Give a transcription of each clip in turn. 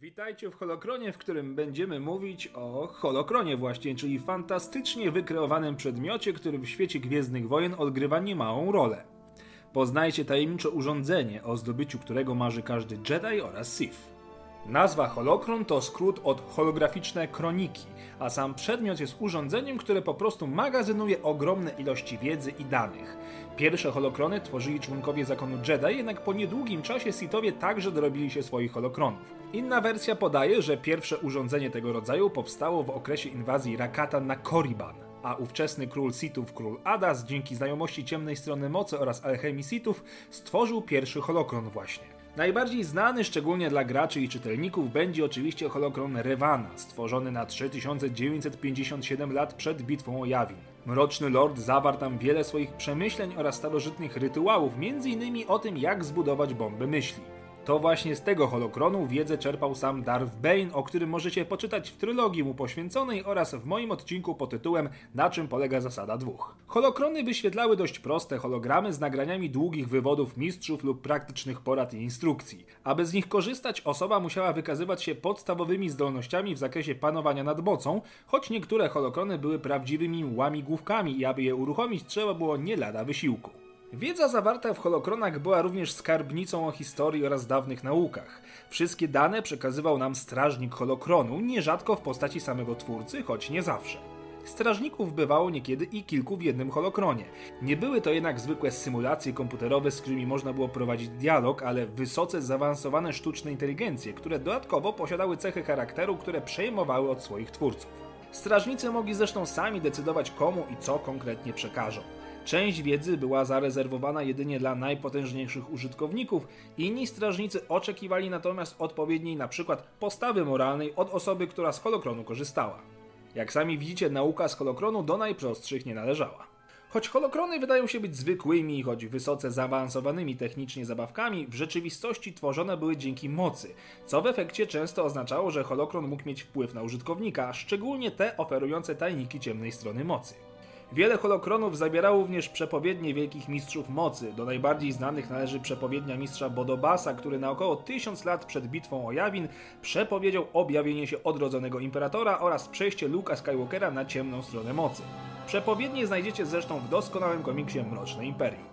Witajcie w Holokronie, w którym będziemy mówić o Holokronie właśnie, czyli fantastycznie wykreowanym przedmiocie, który w świecie Gwiezdnych Wojen odgrywa niemałą rolę. Poznajcie tajemnicze urządzenie, o zdobyciu którego marzy każdy Jedi oraz Sith. Nazwa Holokron to skrót od holograficzne kroniki, a sam przedmiot jest urządzeniem, które po prostu magazynuje ogromne ilości wiedzy i danych. Pierwsze holokrony tworzyli członkowie zakonu Jedi, jednak po niedługim czasie Sithowie także dorobili się swoich holokronów. Inna wersja podaje, że pierwsze urządzenie tego rodzaju powstało w okresie inwazji Rakata na Korriban, a ówczesny król Sithów, król Adas, dzięki znajomości ciemnej strony mocy oraz alchemii Sithów, stworzył pierwszy holokron właśnie. Najbardziej znany, szczególnie dla graczy i czytelników, będzie oczywiście holokron Revana, stworzony na 3957 lat przed bitwą o Yavin. Mroczny Lord zawarł tam wiele swoich przemyśleń oraz starożytnych rytuałów, m.in. o tym, jak zbudować bomby myśli. To właśnie z tego holokronu wiedzę czerpał sam Darth Bane, o którym możecie poczytać w trylogii mu poświęconej oraz w moim odcinku pod tytułem Na czym polega zasada dwóch. Holokrony wyświetlały dość proste hologramy z nagraniami długich wywodów mistrzów lub praktycznych porad i instrukcji. Aby z nich korzystać, osoba musiała wykazywać się podstawowymi zdolnościami w zakresie panowania nad mocą, choć niektóre holokrony były prawdziwymi łamigłówkami i aby je uruchomić trzeba było nie lada wysiłku. Wiedza zawarta w holokronach była również skarbnicą o historii oraz dawnych naukach. Wszystkie dane przekazywał nam strażnik holokronu, nierzadko w postaci samego twórcy, choć nie zawsze. Strażników bywało niekiedy i kilku w jednym holokronie. Nie były to jednak zwykłe symulacje komputerowe, z którymi można było prowadzić dialog, ale wysoce zaawansowane sztuczne inteligencje, które dodatkowo posiadały cechy charakteru, które przejmowały od swoich twórców. Strażnicy mogli zresztą sami decydować komu i co konkretnie przekażą. Część wiedzy była zarezerwowana jedynie dla najpotężniejszych użytkowników, inni strażnicy oczekiwali natomiast odpowiedniej na przykład postawy moralnej od osoby, która z holokronu korzystała. Jak sami widzicie, nauka z holokronu do najprostszych nie należała. Choć holokrony wydają się być zwykłymi, choć wysoce zaawansowanymi technicznie zabawkami, w rzeczywistości tworzone były dzięki mocy, co w efekcie często oznaczało, że holokron mógł mieć wpływ na użytkownika, szczególnie te oferujące tajniki ciemnej strony mocy. Wiele holokronów zabierało również przepowiednie wielkich mistrzów mocy. Do najbardziej znanych należy przepowiednia mistrza Bodobasa, który na około tysiąc lat przed bitwą o Jawin przepowiedział objawienie się odrodzonego imperatora oraz przejście Luka Skywalkera na ciemną stronę mocy. Przepowiednie znajdziecie zresztą w doskonałym komiksie Mroczne Imperium.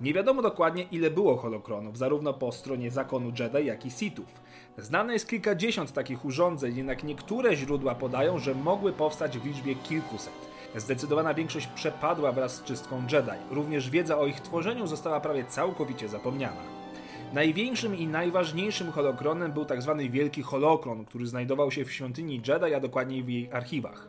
Nie wiadomo dokładnie ile było holokronów, zarówno po stronie zakonu Jedi, jak i Sithów. Znane jest kilkadziesiąt takich urządzeń, jednak niektóre źródła podają, że mogły powstać w liczbie kilkuset. Zdecydowana większość przepadła wraz z czystką Jedi. Również wiedza o ich tworzeniu została prawie całkowicie zapomniana. Największym i najważniejszym holokronem był tzw. Tak Wielki Holokron, który znajdował się w świątyni Jedi, a dokładniej w jej archiwach.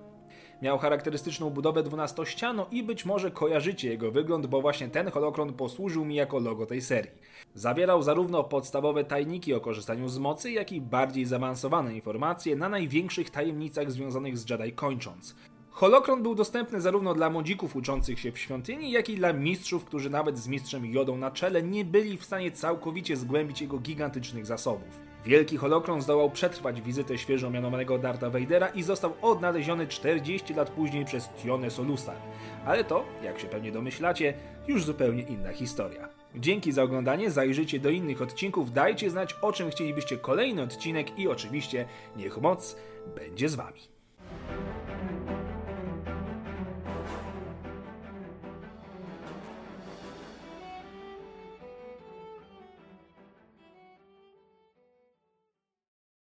Miał charakterystyczną budowę dwunastościaną i być może kojarzycie jego wygląd, bo właśnie ten holokron posłużył mi jako logo tej serii. Zawierał zarówno podstawowe tajniki o korzystaniu z mocy, jak i bardziej zaawansowane informacje na największych tajemnicach związanych z Jedi kończąc. Holokron był dostępny zarówno dla młodzików uczących się w świątyni, jak i dla mistrzów, którzy nawet z mistrzem Jodą na czele nie byli w stanie całkowicie zgłębić jego gigantycznych zasobów. Wielki Holokron zdołał przetrwać wizytę świeżo mianowanego Darta Vadera i został odnaleziony 40 lat później przez Tionę Solusar. Ale to, jak się pewnie domyślacie, już zupełnie inna historia. Dzięki za oglądanie, zajrzyjcie do innych odcinków, dajcie znać o czym chcielibyście kolejny odcinek i oczywiście niech moc będzie z wami.